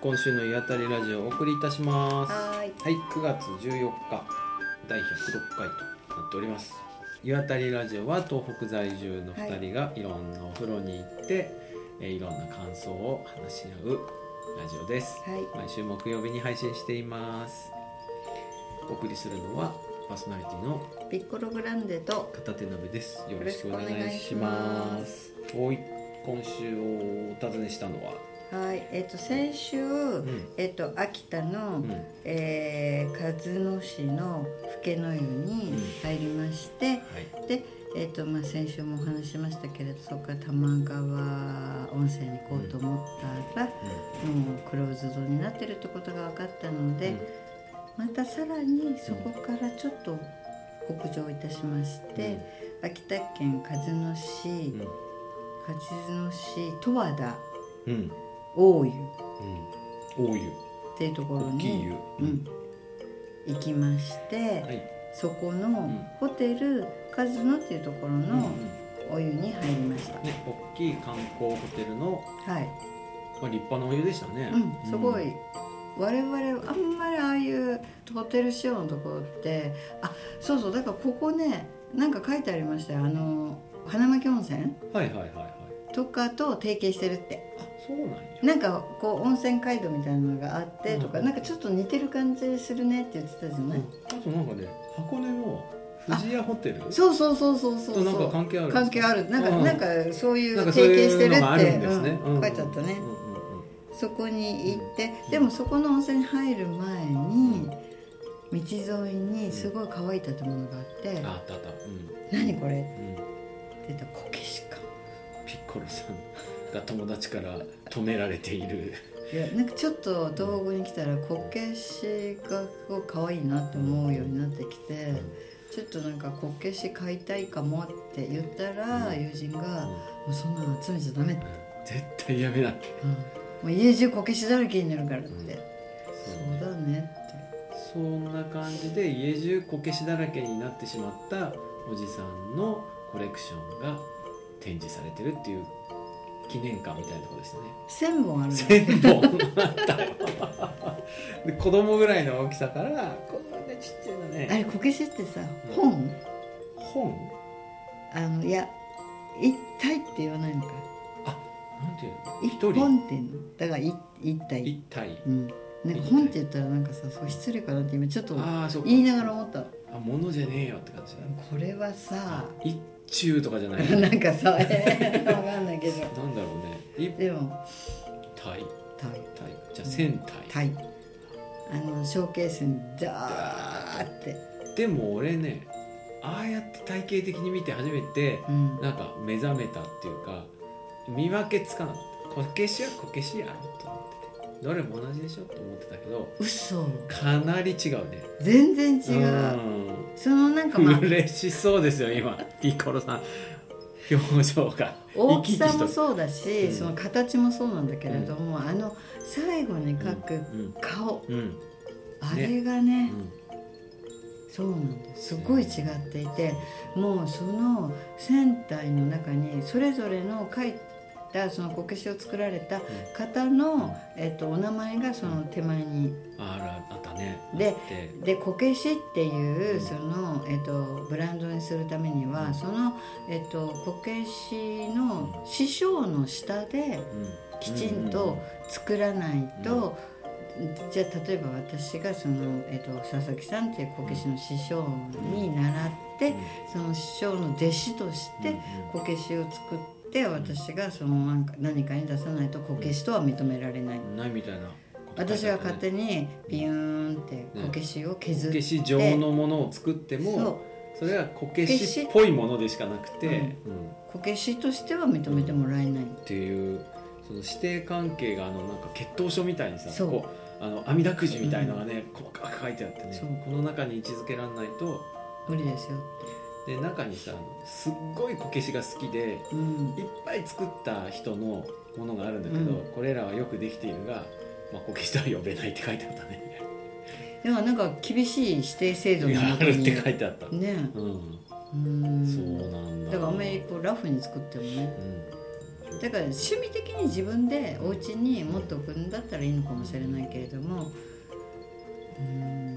今週の湯あたりラジオをお送りいたします。はーい。はい、9月14日第106回となっております。湯あたりラジオは東北在住の2人がい。ろんなお風呂に行って、えーいろんな感想を話し合うラジオです。はい。毎週木曜日に配信しています。お送りするのはパーソナリティのピッコログランデと片手鍋です。よよろしくお願願いしまます。おい。今週お尋ねしたのははいえっ、と先週、ん。えっ、と秋田の、うん。えー鹿角市の更の湯に入りまして、はい。でえっ、とまあ先週もお話ししましたけれどそこから玉川温泉に行こうと思ったら、もうクローズドになってるってことが分かったので、またさらにそこからちょっと北上いたしまして、秋田県鹿角市、うん。鹿角市十和田大湯っうん。大湯ていうところに湯うん、行きまして、はい。そこのん。ホテル鹿角っていうところうんのお湯に入りました、ね、大きい観光ホテルの、はい、まあ、立派なお湯でしたね。うん、すごい、我々あんまりああいうホテル仕様のところってあそうそうだからここねなんか書いてありましたよ。あの花巻温泉はいはいはいはい。とかと提携してるって。あ、そうなんや。なんかこう温泉街道みたいなのがあってとか、うんなんかちょっと似てる感じするねって言ってたじゃない、あとなんかね、箱根の富士屋ホテル？そうそうそうそうそう。となんか関係ある関係ある。なんか、うん。なんかそういう提携してるって。いう。うん。書いてあったね、うんうんうんそこに行ってでもそこの温泉に入る前に道沿いにすごい可愛い建物があってああったあった。うん「何これ?」うん。って言ったら「こけしか。ピッコロさんが友達から止められている。」いやなんかちょっと東北に来たらこけしがすごい可愛いなって思うようになってきて、ちょっとなんかこけし買いたいかもって言ったら、うん。友人が「もうそんなの集めちゃダメ」って、絶対やめな。うん。もう家中こけしだらけになるからって、うん。そうだねって。そんな感じで家中こけしだらけになってしまったおじさんのコレクションが展示されてるっていう記念館みたいなところですね。1000本あるの千本。あったよで子供ぐらいの大きさからこんなねちっちゃいのあねれこけしってさ本？本？あのいや一体って言わないのか。なんていうの？一本って言うの？だから一一体。一体。うん。なんか本って言ったらなんかさそう失礼かなって今ちょっと言いながら思った。あ物じゃねえよって感じだこれはさ一中とかじゃない？なんかさえーわかんないけど。なんだろうね。一でも。体体体じゃあ千体体あのショーケースにダーって。でも俺ねああやって体系的に見て初めてうん。なんか目覚めたっていうか見分けつかなかった。こけしはこけしやろと思っててどれも同じでしょと思ってたけど嘘。かなり違うね。全然違う、うそのなんかまあん嬉しそうですよ今。ピッコロさん。表情が。大きさもそうだし、うんその形もそうなんだけれども、あの最後に描くうん。顔、うん。あれがねうんそうなんです。すごい違っていてもうその船体の中にそれぞれの描いたそのこけしを作られた方の、えっと、お名前がその手前に。あらあったね。ででこけしっていううんその、えっと、ブランドにするためには、うん。その、えっと、こけしの師匠の下でうん。きちんと作らないと、じゃあ例えば私がその、えっと、佐々木さんっていうこけしの師匠に習って、その師匠の弟子としてこけしを作って私がそのなんか何かに出さないとこけしとは認められない。うんないみたいな私てあったね。が勝手にビューンってこけしを削って、こけし状のものを作ってそもう。それはこけしっぽいものでしかなくて、うん。こけしとしては認めてもらえない、っていうその指定関係があのなんか血統書みたいにさこうあの網だくじみたいのがね、細かく書いてあってね。この中に位置づけられないと無理ですよで中にさすっごいこけしが好きでうん。いっぱい作った人のものがあるんだけど、うん。これらはよくできているが、まあ、こけしとは呼べないって書いてあったね。でもなんか厳しい指定制度のもとにあるって書いてあった。ね。うん、うん。そうなんだ。だからあんまりこうラフに作ってもね。うん、だから趣味的に自分でお家に持っておくんだったらいいのかもしれないけれどもうん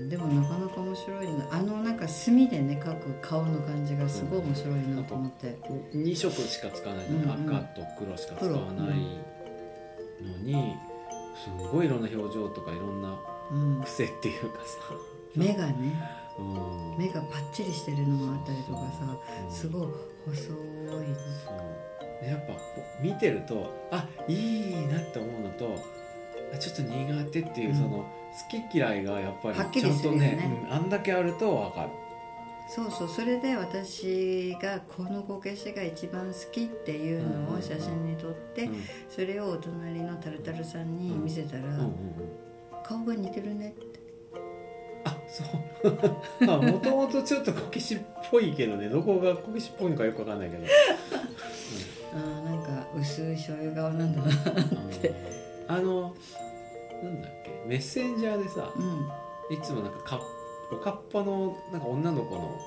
でもなかなか面白いな。あのなんか墨でね描く顔の感じがすごい面白いなと思って、2色しか使わない、うんうん。赤と黒しか使わないのにすごいいろんな表情とかいろんなうん、癖っていうかさ、目がねうん、目がパッチリしてるのもあったりとかさうんすごい細い。そう。でやっぱ見てるとあいいなって思うのとあちょっと苦手っていううん。その、好き嫌いがやっぱりはっきちゃんとねねうんあんだけあると分かる。そうそうそれで私がこのこけしが一番好きっていうのを写真に撮ってうんそれをお隣のタルタルさんに見せたらうんうんうん。顔が似てるねって。あそう。まあもともとちょっとこけしっぽいけどね。どこがこけしっぽいのかよく分かんないけど。あーなんか薄い醤油顔なんだなあのなんだっけ？メッセンジャーでさうん。いつもなんかかおかっぱのなんか女の子の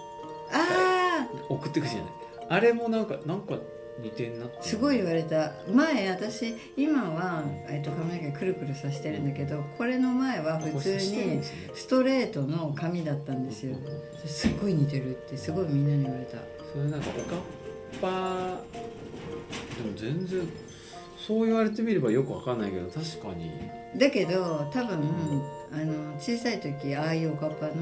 あ送ってくるじゃない。あれもなんかなんか似てんなすごい言われた。前私今は、えっと、髪の毛くるくるさしてるんだけどこれの前は普通にストレートの髪だったんですよ。すっごい似てるってすごいみんなに言われた。それなんかおかっぱでも全然そう言われてみればよくわかんないけど確かに。だけど多分、あの小さい時ああいうおかっぱの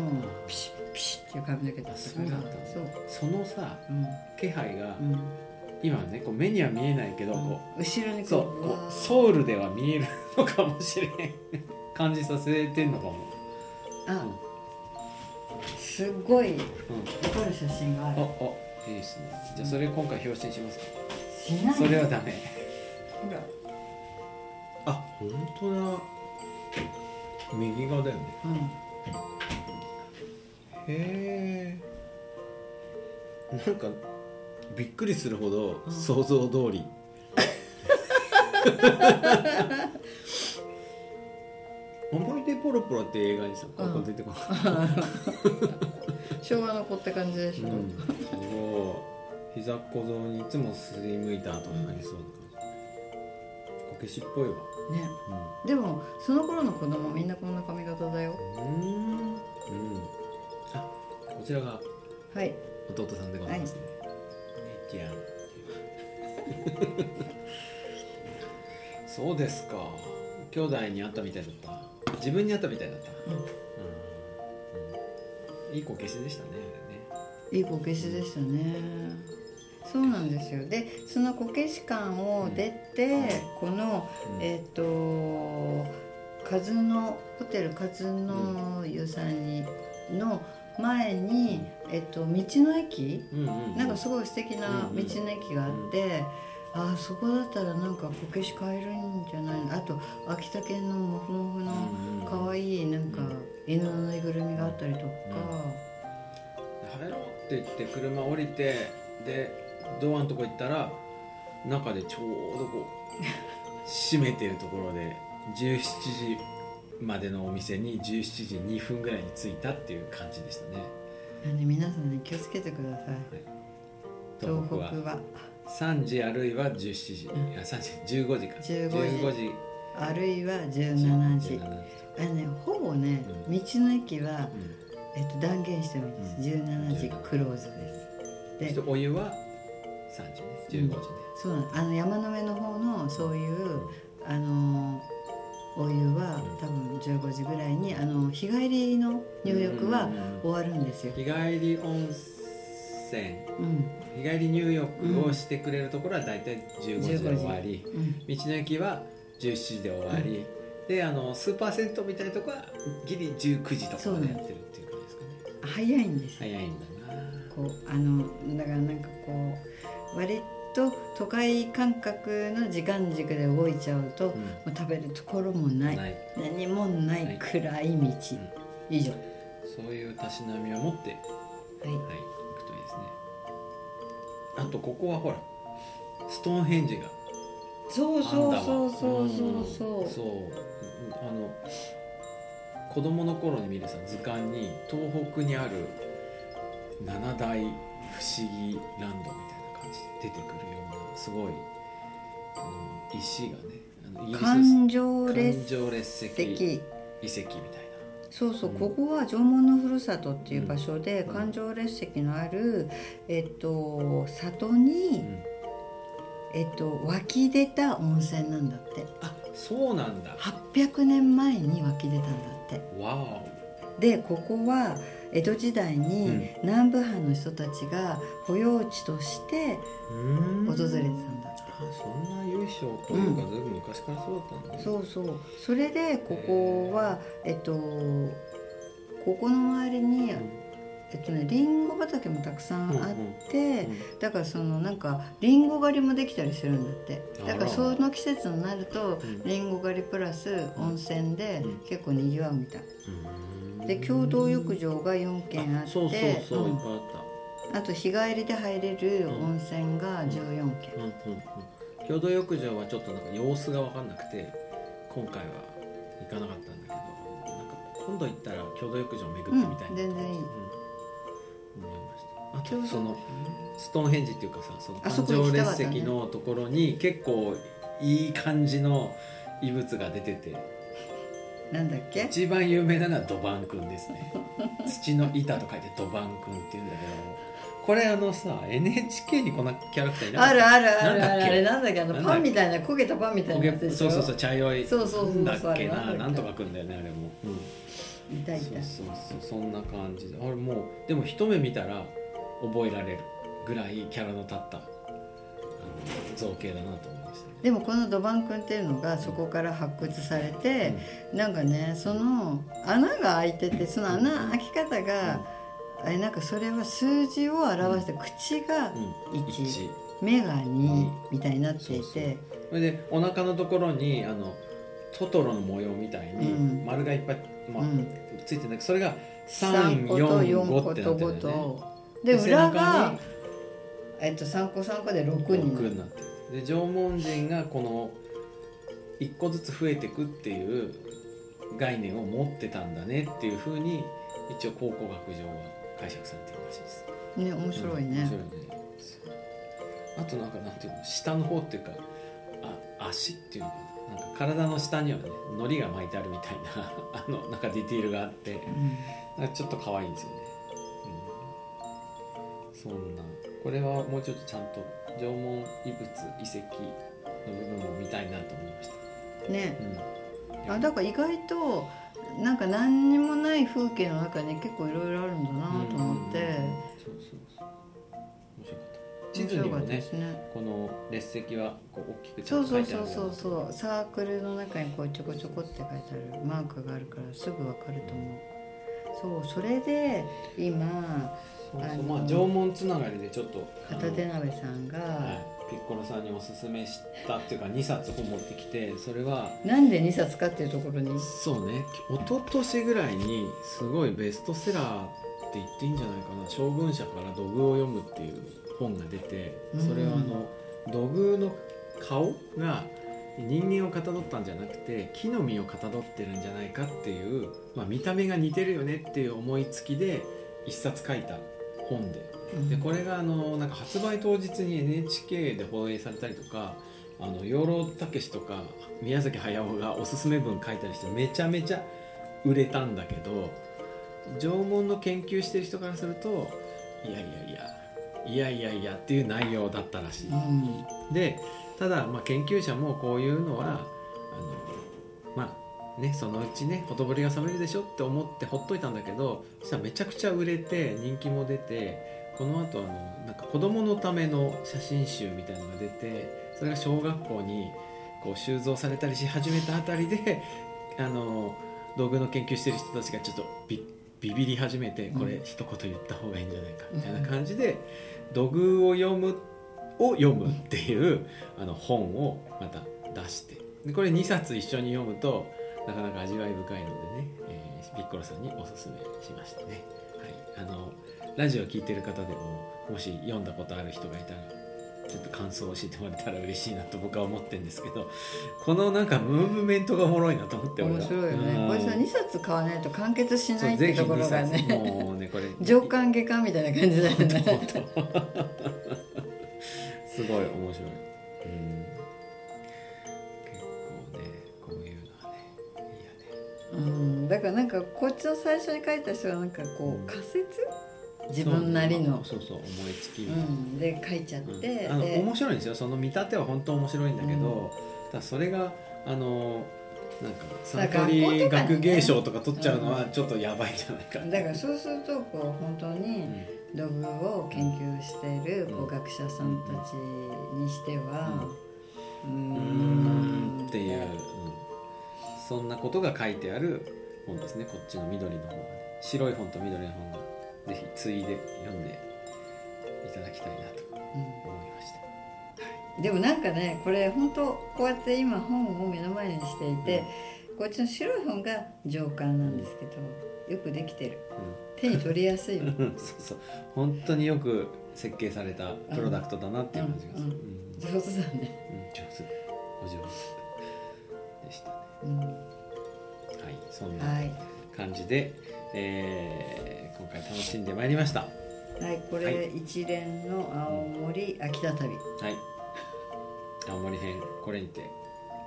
ピシッピシッっていう髪の毛だったから。そうそう。そのさうん。気配がうん。今ねこう目には見えないけどこ後ろにうそうこうソウルでは見えるのかもしれん感じさせてんのかも、あ、すっごいうん、残る写真がある。ああいいですね。じゃあそれ今回表紙にしますか。しない。それはダメほらあ本当だ。右側だよね。うん。へえ。なんかびっくりするほどうん。想像通り、思い出ポロポロって映画にさここ出てこない、昭和の子って感じでしょ、うん、すごい膝小僧にいつもすりむいた後になりそうなけしっぽいわ。ね。でもその頃の子供みんなこんな髪型だよ。うん。うん、うん、あこちらがはい。弟さんでございますね、姉ちゃん。そうですか。兄弟に会ったみたいだった。自分に会ったみたいだった。うん。うん。うん。いいこけしでしたね。いいこけしでしたねそうなんですよ。でそのこけし館を出て、このえっ、とカズノホテルカズノ湯さんにの前に、えっと道の駅？うんうんうん。なんかすごい素敵な道の駅があって、ああそこだったらなんかこけし買えるんじゃないの？あと秋田県のモフモフの可愛いなんか犬のぬいぐるみがあったりとか、入ろうって言って車降りてでドアのとこ行ったら中でちょうどこう閉めてるところで17時までのお店に17時2分ぐらいに着いたっていう感じでしたね。なんで皆さんね気をつけてください。東北は。は3時あるいは17時、うん。いや3時15時か。15時。15時。あるいは17時。17時。あのねほぼねう道の駅は、うん。えっと、断言してもいいです、17時17クローズです。でお湯は3時ね15時ね、そうあの山の上の方のそういうあのお湯は多分15時ぐらいにあの日帰りの入浴は終わるんですよ、日帰り温泉。うん。日帰り入浴をしてくれるところは大体15時で終わり、うん、道の駅は17時で終わり、であのスーパー銭湯みたいなとこはギリ19時とかまでやってるっていう感じですかね。早いんですよ。早いんだな。こうあのだからなんかこう割と都会感覚の時間軸で動いちゃうと、もう食べるところもない。何もない暗い道、以上。はそういうたしなみを持って、はい、い行くといいですね。あとここはほらストーンヘンジがそうそうそうそうそうう。んそうそう。あの子供の頃に見るさ図鑑に東北にある七大不思議ランドみ出てくるようなすごいうん石がねあのイギリス環状環列石石遺跡みたいそうそう、うん。ここは縄文のふるさとっていう場所で、うん。環状列石のある、えっと、里に、な、うん。えっと、湧き出た温泉なんだって。あそうなんだ。800年前に湧き出たんだって。わでここは江戸時代にうん。南部藩の人たちが保養地として訪れてたんだって、あそんな由緒というか、ずいぶん昔からそうだったんだね。そうそう。それでここはえっとここの周りに、えっとね、リンゴ畑もたくさんあって、だからそのなんかリンゴ狩りもできたりするんだって。だからその季節になるとうん。リンゴ狩りプラス温泉でうん。結構にぎわうみたい。うんで共同浴場が4軒あってそうそうそう、うん。いっぱいあった。あと日帰りで入れる温泉が14軒、うんうんうん。共同浴場はちょっとなんか様子が分かんなくて今回は行かなかったんだけどなんか今度行ったら共同浴場巡ってみたいな、うん全然いい。うん。思いました。あとそのストーンヘンジっていうかさそのあそ環状こ行きたかったね。列石のところに結構いい感じの遺物が出ててなんだっけ？一番有名なのは土板くんですね。土の板と書いて土板くんっていうんだけど。これあのさ NHK にこんなキャラクターいなかったあるあるあるある。あれなんだっけ？あのパンみたいな焦げたパンみたいなやつでしょ？そうそうそう茶色い。そうそうそうだっけな？んだっけ？ななんとかくんだよねあれも、うん、いたいた。そうそうそうそんな感じで。あれもうでも一目見たら覚えられるぐらいキャラの立った造形だなと思いましたね。でもこの土板くんっていうのがそこから発掘されて、なんかねその穴が開いててその穴開き方が、あれなんかそれは数字を表して、口がうん。目が2みたいになっていそうそう。てそれでお腹のところにあのトトロの模様みたいにうん。丸がいっぱい、まあうん。ついてるんだけどそれが3個と4 345個ってなと5ってるよね。とで背裏中がに、えっと、3個3個で6 6になってる。で縄文人がこの1個ずつ増えていくっていう概念を持ってたんだねっていうふうに一応考古学上は解釈されてるらしいです。ね面白いね。うん面、白いね。あとなんかなんていうの下の方っていうかあ足っていうのかな。なんか体の下にはね糊が巻いてあるみたいなあのなんかディティールがあって。なんかちょっと可愛いんですよね、うん、そんなこれはもうちょっとちゃんと縄文遺物遺跡の部分を見たいなと思いました、うんね。うん、あだから意外となんか何にもない風景の中に結構いろいろあるんだなと思って、うんそうそうそう。面白かった。地図にも面白かったでねすね。この列石はこう大きくちゃそんと書うそうそういてあるよそうそう。サークルの中にこうちょこちょこって書いてあるマークがあるからすぐわかると思う。そうそれで今まあ縄文つながりでちょっと片手鍋さんが、はい。ピッコロさんにおすすめしたっていうか2冊本持ってきてそれはなんで2冊かっていうところに。そうね。一昨年ぐらいにすごいベストセラーって言っていいんじゃないかな。将軍社から土偶を読むっていう本が出てうん。それはあの土偶の顔が人間をかたどったんじゃなくて木の実をかたどってるんじゃないかっていう、まあ、見た目が似てるよねっていう思いつきで一冊書いた本で。でこれがあのなんか発売当日に NHK で放映されたりとかあの養老たけしとか宮崎駿がおすすめ文書いたりしてめちゃめちゃ売れたんだけど縄文の研究してる人からするといやいやいやいやいやいやっていう内容だったらしい。うん。でただ、まあ、研究者もこういうのはあのまあねそのうちねほとぼりが冷めるでしょって思ってほっといたんだけどそしたらめちゃくちゃ売れて人気も出てこの後あのなんか子供のための写真集みたいなのが出てそれが小学校にこう収蔵されたりし始めたあたりであの道具の研究してる人たちがちょっとビビビり始めてこれうん一言言った方がいいんじゃないかみたいな感じで土偶を読むを読むっていうあの本をまた出してでこれ2冊一緒に読むとなかなか味わい深いのでね、えーピッコロさんにおすすめしましたね、はい、あのラジオ聞いてる方でももし読んだことある人がいたらちょっと感想を教えてもらえたら嬉しいなと僕は思ってるんですけどこのなんかムーブメントがおもろいなと思って面白いようん。ねこれさ2冊買わないと完結しないってそうところが2冊。ねもうねこれ。上巻下巻みたいな感じだよね。すごい面白い、うん、うん、だからなんかこっちの最初に書いた人はなんかこうん。う仮説？自分なりの、そうそう思いつき。うん、で書いちゃって、うん。あので面白いんですよ。その見立ては本当面白いんだけど、うん。ただそれがあのなんかサントリー学芸賞とか取っちゃうのはちょっとやばいんじゃないか、だからそうするとこう本当にうん。土偶を研究しているこうん。う学者さんたちにしてはうーうーんん。っていう、うんそんなことが書いてある本ですね。こっちの緑の方がね。白い本と緑の本がぜひついで読んでいただきたいなと思いましたでもなんかねこれ本当こうやって今本を目の前にしていて、こっちの白い本が上巻なんですけどよくできてる。手に取りやすい そうそう。本当によく設計されたプロダクトだなっていう感じがする、うん。うん。上手だね、うん。上手。お上手でしたね。うん、はいそんなはい。感じで、えー今回楽しんでまいりました。ははい、これ、はい。一連の青森秋田旅。い。青森編これにて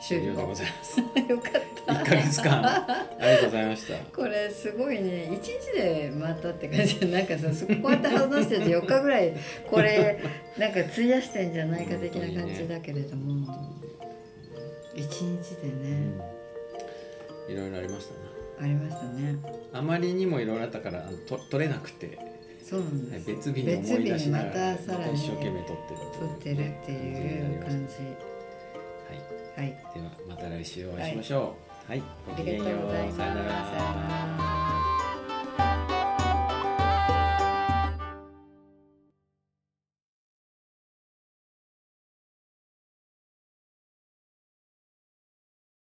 終了。でございます。よかった。1ヶ月間。ありがとうございました。これすごいね。一日で回ったって感じでなんかさそこうやって話してて4日ぐらいこれなんか費やしてんじゃないか的な感じだけれども一日でうね、ん。いろいろありましたありましたね。なあまりにもいろいろあったからあのと取れなくて。そうなんです。別日に思い出しながらまたさらに一生懸命撮ってる撮ってるっていう感じ。はい。はい。ではまた来週お会いしましょう。はい、ありがとうございます。さよなら。さよなら